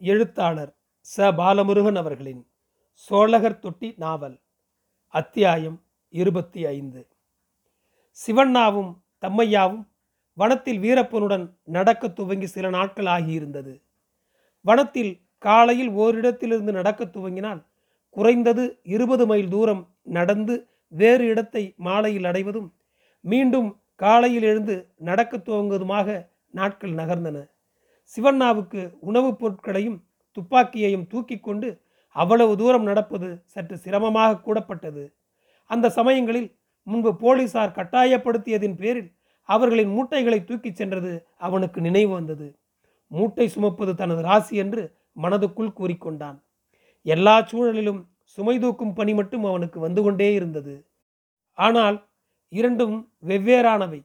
எழுத்தாளர் ச. பாலமுருகன் அவர்களின் சோழகர் தொட்டி நாவல் அத்தியாயம் இருபத்தி ஐந்து. சிவண்ணாவும் தம்மையாவும் வனத்தில் வீரப்பனுடன் நடக்க துவங்கி சில நாட்கள் ஆகியிருந்தது. வனத்தில் காலையில் ஓரிடத்திலிருந்து நடக்க துவங்கினால் குறைந்தது இருபது மைல் தூரம் நடந்து வேறு இடத்தை மாலையில் அடைவதும் மீண்டும் காலையில் எழுந்து நடக்க துவங்குவதுமாக நாட்கள் நகர்ந்தன. சிவண்ணாவுக்கு உணவுப் பொருட்களையும் துப்பாக்கியையும் தூக்கி கொண்டு அவ்வளவு தூரம் நடப்பது சற்று சிரமமாக கூடப்பட்டது. அந்த சமயங்களில் முன்பு போலீசார் கட்டாயப்படுத்தியதின் பேரில் அவர்களின் மூட்டைகளை தூக்கிச் சென்றது அவனுக்கு நினைவு வந்தது. மூட்டை சுமப்பது தனது ராசி என்று மனதுக்குள் கூறிக்கொண்டான். எல்லா சூழலிலும் சுமை தூக்கும் பணி மட்டும் அவனுக்கு வந்து கொண்டே இருந்தது. ஆனால் இரண்டும் வெவ்வேறானவை.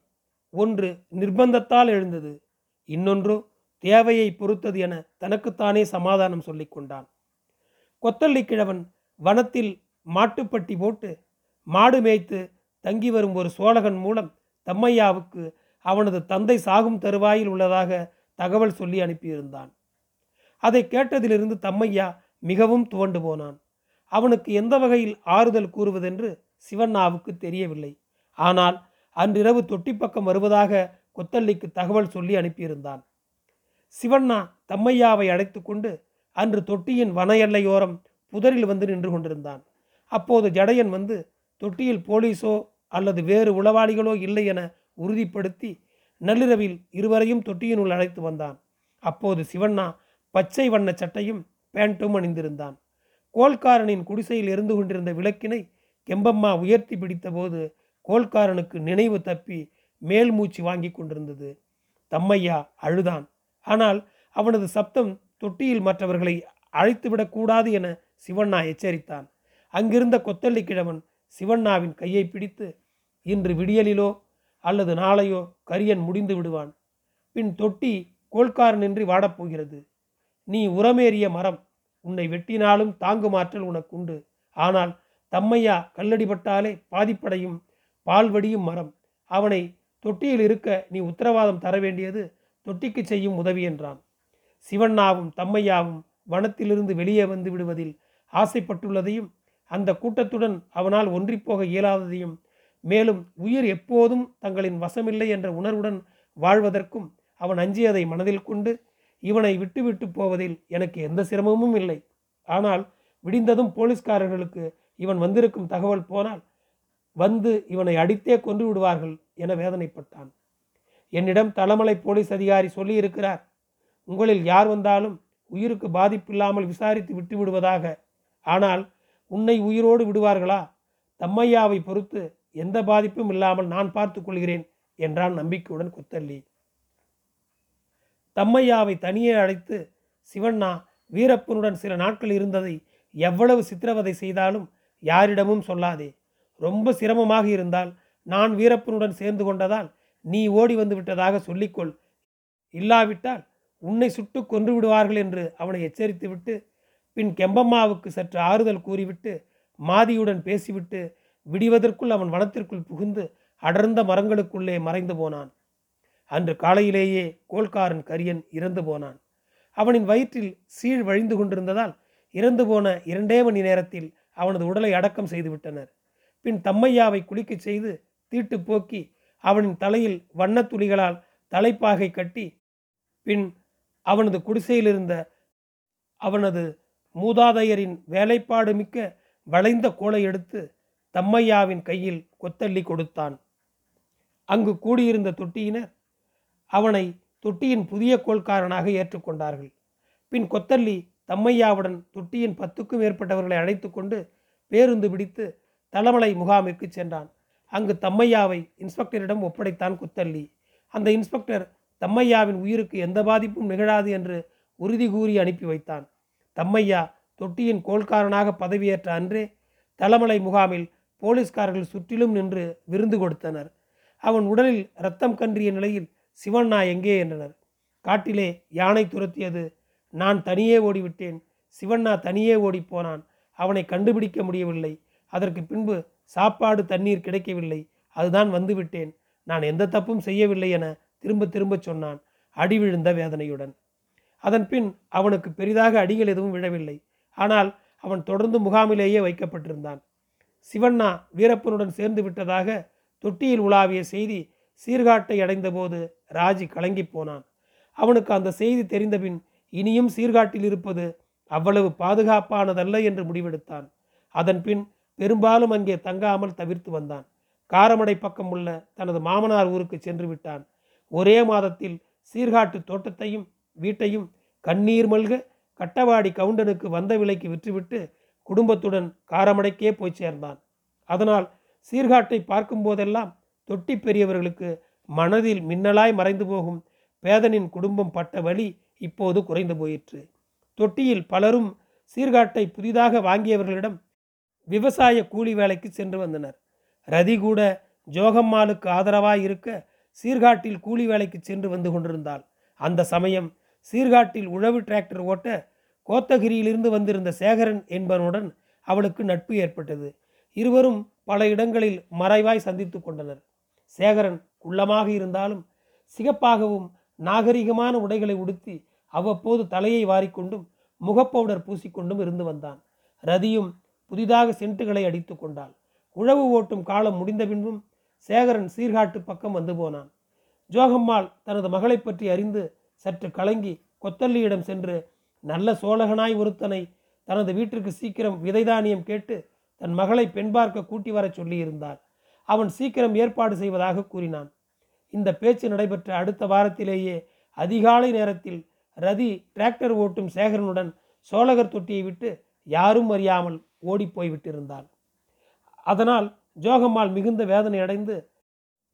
ஒன்று நிர்பந்தத்தால் எழுந்தது இன்னொன்று தேவையை பொறுத்தது என தனக்குத்தானே சமாதானம் சொல்லிக் கொண்டான். கொத்தள்ளி கிழவன் வனத்தில் மாட்டுப்பட்டி போட்டு மாடு மேய்த்து தங்கி வரும் ஒரு சோழகன் மூலம் தம்மையாவுக்கு அவனது தந்தை சாகும் தருவாயில் உள்ளதாக தகவல் சொல்லி அனுப்பியிருந்தான். அதை கேட்டதிலிருந்து தம்மையா மிகவும் துவண்டு போனான். அவனுக்கு எந்த வகையில் ஆறுதல் கூறுவதென்று சிவண்ணாவுக்கு தெரியவில்லை. ஆனால் அன்றிரவு தொட்டி பக்கம் வருவதாக கொத்தள்ளிக்கு தகவல் சொல்லி அனுப்பியிருந்தான். சிவண்ணா தம்மையாவை அழைத்து கொண்டு அன்று தொட்டியின் வன எல்லையோரம் புதரில் வந்து நின்று கொண்டிருந்தான். அப்போது ஜடையன் வந்து தொட்டியில் போலீஸோ அல்லது வேறு உளவாளிகளோ இல்லை என உறுதிப்படுத்தி நள்ளிரவில் இருவரையும் தொட்டியினுள் அழைத்து வந்தான். அப்போது சிவண்ணா பச்சை வண்ண சட்டையும் பேண்ட்டும் அணிந்திருந்தான். கோல்காரனின் குடிசையில் இருந்து கொண்டிருந்த விளக்கினை கெம்பம்மா உயர்த்தி பிடித்தபோது கோல்காரனுக்கு நினைவு தப்பி மேல் மூச்சு வாங்கி கொண்டிருந்தது. தம்மையா அழுதான். ஆனால் அவனது சப்தம் தொட்டியில் மற்றவர்களை அழைத்துவிடக்கூடாது என சிவண்ணா எச்சரித்தான். அங்கிருந்த கொத்தள்ளி கிழவன் சிவண்ணாவின் கையை பிடித்து இன்று விடியலிலோ அல்லது நாளையோ கரியன் முடிந்து விடுவான். பின் தொட்டி கோல்காரனின்றி வாடப்போகிறது நீ உரமேறிய மரம் உன்னை வெட்டினாலும் தாங்குமாற்றல் உனக்குண்டு ஆனால் தம்மையா கல்லடிபட்டாலே பாதிப்படையும் பால்வடியும் மரம். அவனை தொட்டியில் இருக்க நீ உத்தரவாதம் தர வேண்டியது தொட்டிக்கு செய்யும் உதவி என்றான். சிவண்ணாவும் தம்மையாவும் வனத்திலிருந்து வெளியே வந்து விடுவதில் ஆசைப்பட்டுள்ளதையும் அந்த கூட்டத்துடன் அவனால் ஒன்றிப்போக இயலாததையும் மேலும் உயிர் எப்போதும் தங்களின் வசமில்லை என்ற உணர்வுடன் வாழ்வதற்கும் அவன் அஞ்சியதை மனதில் கொண்டு இவனை விட்டுவிட்டு போவதில் எனக்கு எந்த சிரமமும் இல்லை. ஆனால் விடிந்ததும் போலீஸ்காரர்களுக்கு இவன் வந்திருக்கும் தகவல் போனால் வந்து இவனை அடித்தே கொன்று விடுவார்கள் என வேதனைப்பட்டான். என்னிடம் தலமலை போலீஸ் அதிகாரி சொல்லியிருக்கிறார். உங்களில் யார் வந்தாலும் உயிருக்கு பாதிப்பில்லாமல் விசாரித்து விட்டு விடுவதாக ஆனால் உன்னை உயிரோடு விடுவார்களா? தம்மையாவை பொறுத்து எந்த பாதிப்பும் இல்லாமல் நான் பார்த்து கொள்கிறேன் என்றான் நம்பிக்கையுடன் கொத்தல்லி தம்மையாவை தனியே அழைத்து சிவண்ணா வீரப்பனுடன் சில நாட்கள் இருந்ததை எவ்வளவு சித்திரவதை செய்தாலும் யாரிடமும் சொல்லாதே. ரொம்ப சிரமமாக இருந்தால் நான் வீரப்பனுடன் சேர்ந்து கொண்டதால் நீ ஓடி வந்து விட்டதாக சொல்லிக்கொள். இல்லாவிட்டால் உன்னை சுட்டு கொன்று விடுவார்கள் என்று அவனை எச்சரித்துவிட்டு பின் கெம்பம்மாவுக்கு சற்று ஆறுதல் கூறிவிட்டு மாதியுடன் பேசிவிட்டு விடிவதற்குள் அவன் வனத்திற்குள் புகுந்து அடர்ந்த மரங்களுக்குள்ளே மறைந்து போனான். அன்று காலையிலேயே கோல்காரன் கரியன் இறந்து போனான். அவனின் வயிற்றில் சீழ் வழிந்து கொண்டிருந்ததால் இறந்து போன இரண்டே மணி நேரத்தில் அவனது உடலை அடக்கம் செய்து விட்டனர். பின் தம்மையாவை குளிக்கச் செய்து தீட்டு போக்கி அவனின் தலையில் வண்ணத் துளிகளால் தலைப்பாகை கட்டி பின் அவனது குடிசையிலிருந்த அவனது மூதாதையரின் வேலைப்பாடு மிக்க வளைந்த கோலை எடுத்து தம்மையாவின் கையில் கொத்தள்ளி கொடுத்தான். அங்கு கூடியிருந்த தொட்டியினர் அவனை தொட்டியின் புதிய கோல்காரனாக ஏற்றுக்கொண்டார்கள் பின் கொத்தள்ளி தம்மையாவுடன் தொட்டியின் பத்துக்கும் மேற்பட்டவர்களை அழைத்து கொண்டு பேருந்து பிடித்து தலமலை முகாமிற்கு சென்றான். அங்கு தம்மையாவை இன்ஸ்பெக்டரிடம் ஒப்படைத்தான் குத்தள்ளி அந்த இன்ஸ்பெக்டர் தம்மையாவின் உயிருக்கு எந்த பாதிப்பும் நிகழாது என்று உறுதி கூறி அனுப்பி வைத்தான். தம்மையா தொட்டியின் கோல்காரனாக பதவியேற்ற அன்றே தலமலை முகாமில் போலீஸ்காரர்கள் சுற்றிலும் நின்று விருந்து கொடுத்தனர். அவன் உடலில் ரத்தம் கன்றிய நிலையில் சிவண்ணா எங்கே என்றனர். காட்டிலே யானை துரத்தியது. நான் தனியே ஓடிவிட்டேன். சிவண்ணா தனியே ஓடிப்போனான் அவனை கண்டுபிடிக்க முடியவில்லை. அதற்கு பின்பு சாப்பாடு தண்ணீர் கிடைக்கவில்லை. அதுதான் வந்துவிட்டேன். நான் எந்த தப்பும் செய்யவில்லை என திரும்ப திரும்ப சொன்னான் அடி விழுந்த வேதனையுடன். அதன் பின் அவனுக்கு பெரிதாக அடிகள் எதுவும் விழவில்லை. ஆனால் அவன் தொடர்ந்து முகாமிலேயே வைக்கப்பட்டிருந்தான். சிவண்ணா வீரப்பனுடன் சேர்ந்து விட்டதாக தொட்டியில் உலாவிய செய்தி சீர்காட்டை அடைந்தபோது ராஜி கலங்கி போனான். அவனுக்கு அந்த செய்தி தெரிந்தபின் இனியும் சீர்காட்டில் இருப்பது அவ்வளவு பாதுகாப்பானதல்ல என்று முடிவெடுத்தான். அதன் பின் பெரும்பாலும் அங்கே தங்காமல் தவிர்த்து வந்தான். காரமடை பக்கம் உள்ள தனது மாமனார் ஊருக்கு சென்று விட்டான். ஒரே மாதத்தில் சீர்காட்டு தோட்டத்தையும் வீட்டையும் கண்ணீர் மல்க கட்டவாடி கவுண்டனுக்கு வந்த விலைக்கு விற்றுவிட்டு குடும்பத்துடன் காரமடைக்கே போய் சேர்ந்தான். அதனால் சீர்காட்டை பார்க்கும் போதெல்லாம் தொட்டி பெரியவர்களுக்கு மனதில் மின்னலாய் மறைந்து போகும் பேதனின் குடும்பம் பட்ட வழி இப்போது குறைந்து போயிற்று. தொட்டியில் பலரும் சீர்காட்டை புதிதாக வாங்கியவர்களிடம் விவசாய கூலி வேலைக்கு சென்று வந்தனர். ரதி கூட ஜோகம்மாளுக்கு ஆதரவாய் இருக்க சீர்காட்டில் கூலி வேலைக்கு சென்று வந்து கொண்டிருந்தாள். அந்த சமயம் சீர்காட்டில் உழவு டிராக்டர் ஓட்ட கோத்தகிரியிலிருந்து வந்திருந்த சேகரன் என்பவனுடன் அவளுக்கு நட்பு ஏற்பட்டது. இருவரும் பல இடங்களில் மறைவாய் சந்தித்து கொண்டனர். சேகரன் குள்ளமாக இருந்தாலும் சிகப்பாகவும் நாகரிகமான உடைகளை உடுத்தி அவ்வப்போது தலையை வாரிக்கொண்டும் முகப்பவுடர் பூசிக்கொண்டும் இருந்து வந்தான். ரதியும் புதிதாக சென்ட்டுகளை அடித்து கொண்டாள். உழவு ஓட்டும் காலம் முடிந்த பின்பும் சேகரன் சீர்காட்டு பக்கம் வந்து போனான். ஜோகம்மாள் தனது மகளை பற்றி அறிந்து சற்று கலங்கி கொத்தல்லியிடம் சென்று நல்ல சோழகனாய் ஒருத்தனை தனது வீட்டிற்கு சீக்கிரம் விதைதானியம் கேட்டு தன் மகளை பெண் பார்க்க கூட்டி வரச் சொல்லியிருந்தார் அவன் சீக்கிரம் ஏற்பாடு செய்வதாக கூறினான். இந்த பேச்சு நடைபெற்ற அடுத்த வாரத்திலேயே அதிகாலை நேரத்தில் ரதி டிராக்டர் ஓட்டும் சேகரனுடன் சோழகர் தொட்டியை விட்டு யாரும் அறியாமல் ஓடிப்போய் விட்டிருந்தாள் அதனால் ஜோகம்மாள் மிகுந்த வேதனை அடைந்து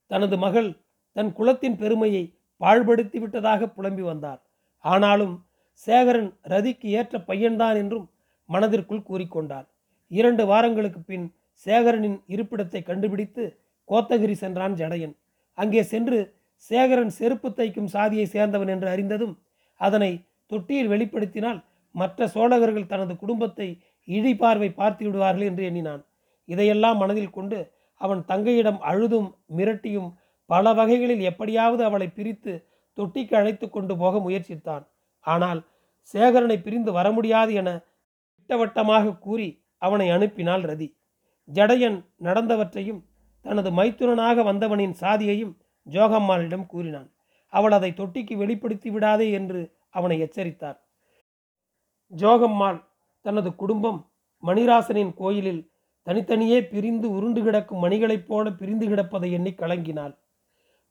தனது மகள் தன் குலத்தின் பெருமையை பாழ்படுத்தி விட்டதாக புலம்பி வந்தார் ஆனாலும் சேகரன் ரதிக்கு ஏற்ற பையன்தான் என்றும் மனதிற்குள் கூறிக்கொண்டார் இரண்டு வாரங்களுக்கு பின் சேகரனின் இருப்பிடத்தை கண்டுபிடித்து கோத்தகிரி சென்றான் ஜடையன். அங்கே சென்று சேகரன் செருப்பு தைக்கும் சாதியை சேர்ந்தவன் என்று அறிந்ததும் அதனை தொட்டியில் வெளிப்படுத்தினால் மற்ற சோழகர்கள் தனது குடும்பத்தை இழி பார்வை பார்த்து விடுவார்கள் என்று எண்ணினான். இதையெல்லாம் மனதில் கொண்டு அவன் தங்கையிடம் அழுதும் மிரட்டியும் பல வகைகளில் எப்படியாவது அவளை பிரித்து தொட்டிக்கு அழைத்து கொண்டு போக முயற்சித்தான். ஆனால் சேகரனை பிரிந்து வர முடியாது என திட்டவட்டமாக கூறி அவனை அனுப்பினாள் ரதி. ஜடையன் நடந்தவற்றையும் தனது மைத்துனனாக வந்தவனின் சாதியையும் ஜோகம்மாளிடம் கூறினான். அவள் அதை தொட்டிக்கு வெளிப்படுத்தி விடாதே என்று அவனை எச்சரித்தார். ஜோகம்மாள் தனது குடும்பம் மணிராசனின் கோயிலில் தனித்தனியே பிரிந்து உருண்டு கிடக்கும் மணிகளைப் போல பிரிந்து கிடப்பதை எண்ணி கலங்கினாள்.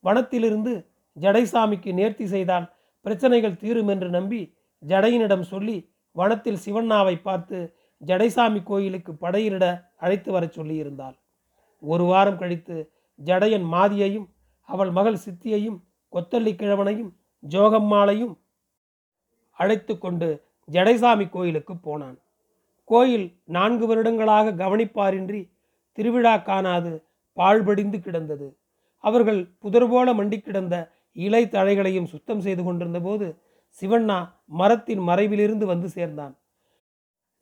வனத்திலிருந்து ஜடைசாமிக்கு நேர்த்தி செய்தால் பிரச்சனைகள் தீரும் என்று நம்பி ஜடையினிடம் சொல்லி வனத்தில் சிவண்ணாவை பார்த்து ஜடைசாமி கோயிலுக்கு படையிலிட அழைத்து வரச் சொல்லியிருந்தாள். ஒரு வாரம் கழித்து ஜடையன் மாதியையும் அவள் மகள் சித்தியையும் கொத்தல்லி கிழவனையும் ஜோகம்மாளையும் அழைத்து கொண்டு ஜடைசாமி கோயிலுக்கு போனான். கோயில் நான்கு வருடங்களாக கவனிப்பாரின்றி திருவிழா காணாது பாழ்படிந்து கிடந்தது. அவர்கள் புதர் போல மண்டி கிடந்த இலை தழைகளையும் சுத்தம் செய்து கொண்டிருந்த போது சிவண்ணா மரத்தின் மறைவிலிருந்து வந்து சேர்ந்தான்.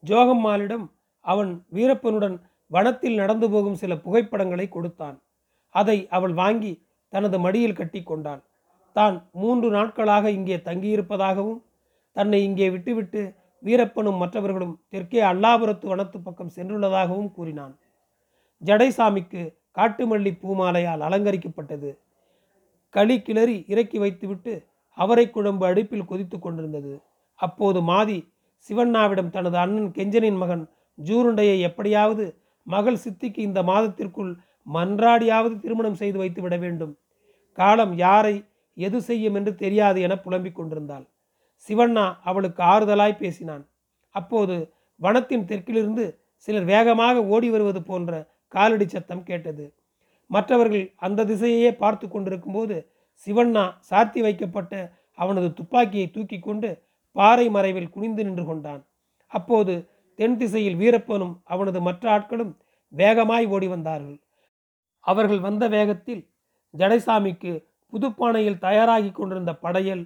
ஜோகம்மாளிடம் அவன் வீரப்பனுடன் வனத்தில் நடந்து போகும் சில புகைப்படங்களை கொடுத்தான். அதை அவள் வாங்கி தனது மடியில் கட்டி கொண்டாள். தான் மூன்று நாட்களாக இங்கே தங்கியிருப்பதாகவும் தன்னை இங்கே விட்டுவிட்டு வீரப்பனும் மற்றவர்களும் தெற்கே அல்லாபுரத்து வனத்து பக்கம் சென்றுள்ளதாகவும் கூறினான். ஜடைசாமிக்கு காட்டுமல்லி பூமாலையால் அலங்கரிக்கப்பட்டது. களி கிளறி இறக்கி வைத்துவிட்டு அவரை குழம்பு அடுப்பில் கொதித்து கொண்டிருந்தது. அப்போது மாதி சிவண்ணாவிடம் தனது அண்ணன் கெஞ்சனின் மகன் ஜூருண்டையை எப்படியாவது மகள் சித்திக்கு இந்த மாதத்திற்குள் மன்றாடியாவது திருமணம் செய்து வைத்து விட வேண்டும். காலம் யாரை எது செய்யும் என்று தெரியாது என புலம்பிக் கொண்டிருந்தாள். சிவண்ணா அவளுக்கு ஆறுதலாய் பேசினான். அப்போது வனத்தின் தெற்கிலிருந்து சிலர் வேகமாக ஓடி வருவது போன்ற காலடி சத்தம் கேட்டது. மற்றவர்கள் அந்த திசையையே பார்த்து கொண்டிருக்கும்போது சிவண்ணா சார்த்தி வைக்கப்பட்ட அவனது துப்பாக்கியை தூக்கி கொண்டு பாறை மறைவில் குனிந்து நின்று கொண்டான். அப்போது தென் திசையில் வீரப்பனும் அவனது மற்ற ஆட்களும் வேகமாய் ஓடி வந்தார்கள். அவர்கள் வந்த வேகத்தில் ஜடைசாமிக்கு புதுப்பானையில் தயாராகி கொண்டிருந்த படையல்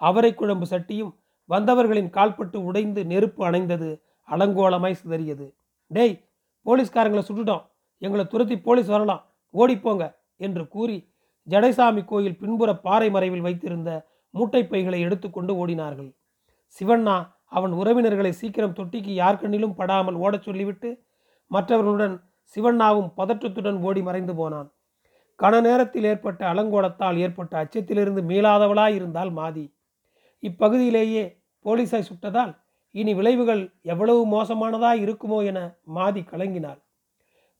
அவரை குழம்பு சட்டியும் வந்தவர்களின் கால்பட்டு உடைந்து நெருப்பு அணைந்தது அலங்கோலமாய் சிதறியது. டேய் போலீஸ்காரங்களை சுட்டுட்டோம். எங்களை துரத்தி போலீஸ் வரலாம். ஓடிப்போங்க என்று கூறி ஜடைசாமி கோயில் பின்புற பாறை மறைவில் வைத்திருந்த மூட்டை பைகளை எடுத்துக்கொண்டு ஓடினார்கள். சிவண்ணா அவன் உறவினர்களை சீக்கிரம் தொட்டிக்கு யார் கண்ணிலும் படாமல் ஓடச் சொல்லிவிட்டு மற்றவர்களுடன் சிவண்ணாவும் பதற்றத்துடன் ஓடி மறைந்து போனான். கன நேரத்தில் ஏற்பட்ட அலங்கோலத்தால் ஏற்பட்ட அச்சத்திலிருந்து மீளாதவளாய் இருந்தால் மாதி. இப்பகுதியிலேயே போலீஸை சுட்டதால் இனி விளைவுகள் எவ்வளவு மோசமானதா இருக்குமோ என மாதி கலங்கினாள்.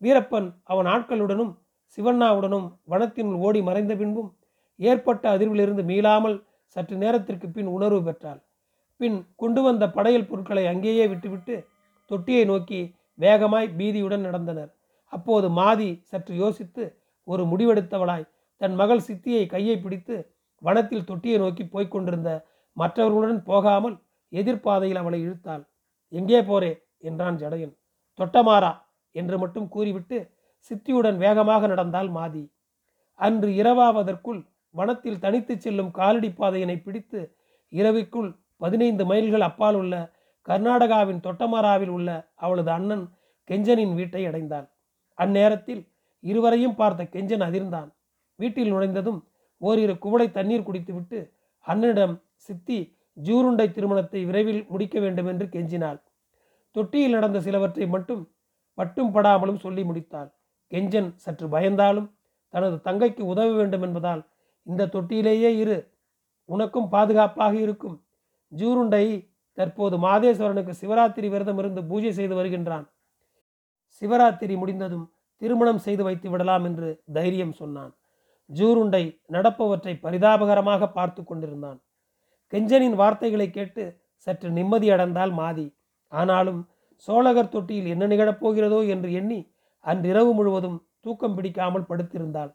வீரப்பன் அவன் ஆட்களுடனும் சிவண்ணாவுடனும் வனத்தினுள் ஓடி மறைந்த பின்பும் ஏற்பட்ட அதிர்விலிருந்து மீளாமல் சற்று நேரத்திற்கு பின் உணர்வு பெற்றாள். பின் கொண்டு வந்த படையல் பொருட்களை அங்கேயே விட்டுவிட்டு தொட்டியை நோக்கி வேகமாய் பீதியுடன் நடந்தனர். அப்போது மாதி சற்று யோசித்து ஒரு முடிவெடுத்தவளாய் தன் மகள் சித்தியை கையை பிடித்து வனத்தில் தொட்டியை நோக்கி போய்க் கொண்டிருந்த மற்றவர்களுடன் போகாமல் எதிர்ப்பாதையில் அவளை இழுத்தாள். எங்கே போரே என்றான் ஜடையன். தொட்டமாறா? என்று மட்டும் கூறிவிட்டு சித்தியுடன் வேகமாக நடந்தாள் மாதி. அன்று இரவாவதற்குள் வனத்தில் தனித்து செல்லும் காலடி பாதையினை பிடித்து இரவுக்குள் பதினைந்து மைல்கள் அப்பால் உள்ள கர்நாடகாவின் தொட்டமாராவில் உள்ள அவளது அண்ணன் கெஞ்சனின் வீட்டை அடைந்தாள். அந்நேரத்தில் இருவரையும் பார்த்த கெஞ்சன் அதிர்ந்தான். வீட்டில் நுழைந்ததும் ஓரிரு குவளை தண்ணீர் குடித்துவிட்டு அண்ணனிடம் சித்தி ஜூருண்டை திருமணத்தை விரைவில் முடிக்க வேண்டும் என்று கெஞ்சினாள். தொட்டியில் நடந்த சிலவற்றை மட்டும் பட்டும் படாமலும் சொல்லி முடித்தாள். கெஞ்சன் சற்று பயந்தாலும் தனது தங்கைக்கு உதவ வேண்டும் என்பதால் இந்த தொட்டியிலேயே இரு. உனக்கும் பாதுகாப்பாக இருக்கும். ஜூருண்டை தற்போது மாதேஸ்வரனுக்கு சிவராத்திரி விரதம் இருந்து பூஜை செய்து வருகின்றான். சிவராத்திரி முடிந்ததும் திருமணம் செய்து வைத்து விடலாம் என்று தைரியம் சொன்னான். ஜூருண்டை நடப்பவற்றை பரிதாபகரமாக பார்த்து கொண்டிருந்தான். கெஞ்சனின் வார்த்தைகளை கேட்டு சற்று நிம்மதி அடைந்தால் மாதி. ஆனாலும் சோழகர் தொட்டியில் என்ன நிகழப்போகிறதோ என்று எண்ணி அன்றிரவு முழுவதும் தூக்கம் பிடிக்காமல் படுத்திருந்தாள்.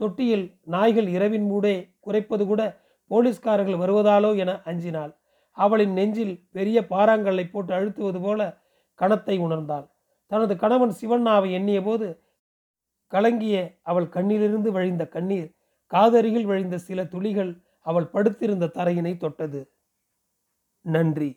தொட்டியில் நாய்கள் இரவின் மூடே குறைப்பது கூட போலீஸ்காரர்கள் வருவதாலோ என அஞ்சினாள். அவளின் நெஞ்சில் பெரிய பாறாங்கல்லை போட்டு அழுத்துவது போல கணத்தை உணர்ந்தாள். தனது கணவன் சிவண்ணாவை எண்ணிய போது கலங்கிய அவள் கண்ணிலிருந்து வழிந்த கண்ணீர் காதருகில் வழிந்த சில துளிகள் அவள் படுத்திருந்த தரையினை தொட்டது. நன்றி.